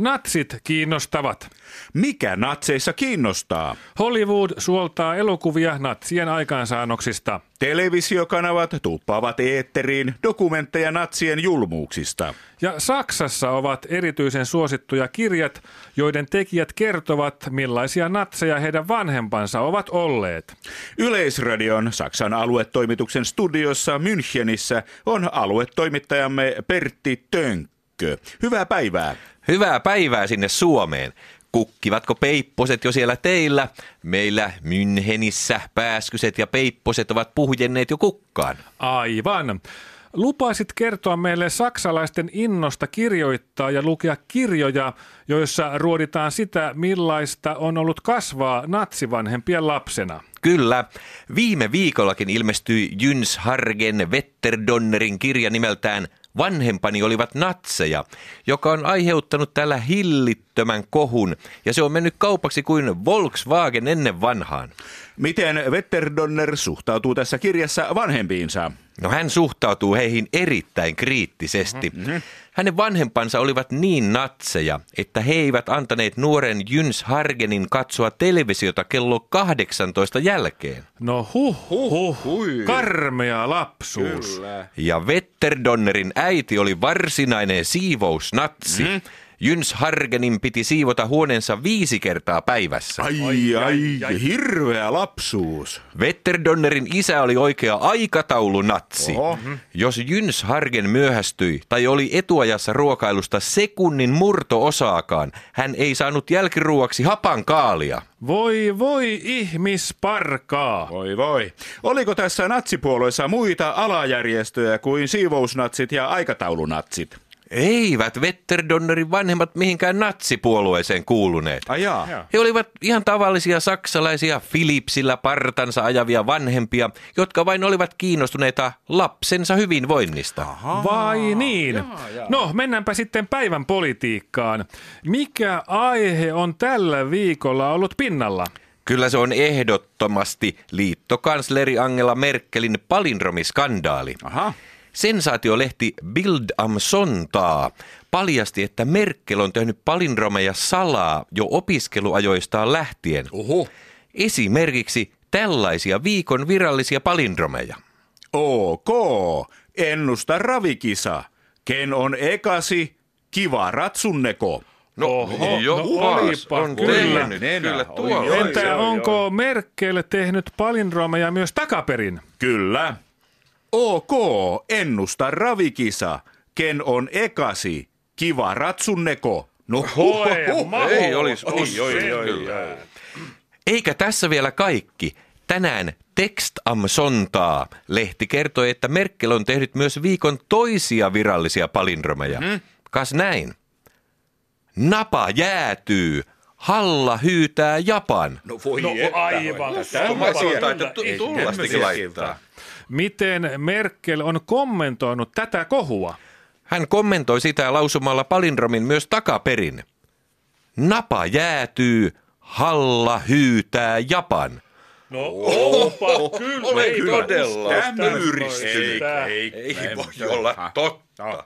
Natsit kiinnostavat. Mikä natseissa kiinnostaa? Hollywood suoltaa elokuvia natsien aikaansaannoksista. Televisiokanavat tuppaavat eetteriin dokumentteja natsien julmuuksista. Ja Saksassa ovat erityisen suosittuja kirjat, joiden tekijät kertovat, millaisia natseja heidän vanhempansa ovat olleet. Yleisradion Saksan aluetoimituksen studiossa Münchenissä on aluetoimittajamme Pertti Tönkkö. Hyvää päivää. Hyvää päivää sinne Suomeen. Kukkivatko peipposet jo siellä teillä? Meillä Mynhenissä pääskyset ja peipposet ovat puhjenneet jo kukkaan. Aivan. Lupaisit kertoa meille saksalaisten innosta kirjoittaa ja lukea kirjoja, joissa ruoditaan sitä, millaista on ollut kasvaa natsivanhempien lapsena. Kyllä. Viime viikollakin ilmestyi Jyns Hargen Wetterdonnerin kirja nimeltään Vanhempani olivat natseja, joka on aiheuttanut tällä hillittömän kohun, ja se on mennyt kaupaksi kuin Volkswagen ennen vanhaan. Miten Wetterdonner suhtautuu tässä kirjassa vanhempiinsa? No hän suhtautuu heihin erittäin kriittisesti. Mm-hmm. Hänen vanhempansa olivat niin natseja, että he eivät antaneet nuoren Jyns Hargenin katsoa televisiota kello 18 jälkeen. No huh, huh, huh karmea lapsuus. Kyllä. Ja Wetterdonnerin äiti oli varsinainen siivousnatsi. Mm-hmm. Jyns Hargenin piti siivota huoneensa viisi kertaa päivässä. Ai, ai, ai, ai. hirveä lapsuus. Wetterdonnerin isä oli oikea aikataulunatsi. Oho. Jos Jyns Hargen myöhästyi tai oli etuajassa ruokailusta sekunnin murto-osaakaan, hän ei saanut jälkiruuaksi hapan kaalia. Voi voi ihmisparkaa. Voi voi. Oliko tässä natsipuolueessa muita alajärjestöjä kuin siivousnatsit ja aikataulunatsit? Eivät Wetterdonnerin vanhemmat mihinkään natsipuolueeseen kuuluneet. Ajaa. He olivat ihan tavallisia saksalaisia Philipsillä partansa ajavia vanhempia, jotka vain olivat kiinnostuneita lapsensa hyvinvoinnista. Aha. Vai niin? Jaa, jaa. No, mennäänpä sitten päivän politiikkaan. Mikä aihe on tällä viikolla ollut pinnalla? Kyllä se on ehdottomasti liittokansleri Angela Merkelin palindromiskandaali. Aha. Sensaatiolehti Bild am Sonntag paljasti, että Merkel on tehnyt palindromeja salaa jo opiskeluajoistaan lähtien. Oho. Esimerkiksi tällaisia viikon virallisia palindromeja. OK, ennusta ravikisa. Ken on ekasi, kiva ratsunneko. No, Oho, no olipa, on kyllä. kyllä tuolla. Entä onko Merkel tehnyt palindromeja myös takaperin? Kyllä. OK, ennusta ravikisa. Ken on ekasi? Kiva ratsunneko. No Hoi, ei olisi oi, oi, oi, oi. Eikä tässä vielä kaikki. Tänään Text am Sonntag lehti kertoi, että Merkel on tehnyt myös viikon toisia virallisia palindromeja. Mm-hmm. Kas näin. Napa jäätyy. Halla hyytää Japan. No voi no, aivan. Tämä tullastikin laittaa. Miten Merkel on kommentoinut tätä kohua? Hän kommentoi sitä lausumalla palindromin myös takaperin. Napa jäätyy, halla hyytää Japan. No opa, kyllä. Olen todella Ei, ei, ei, ei voi olla totta.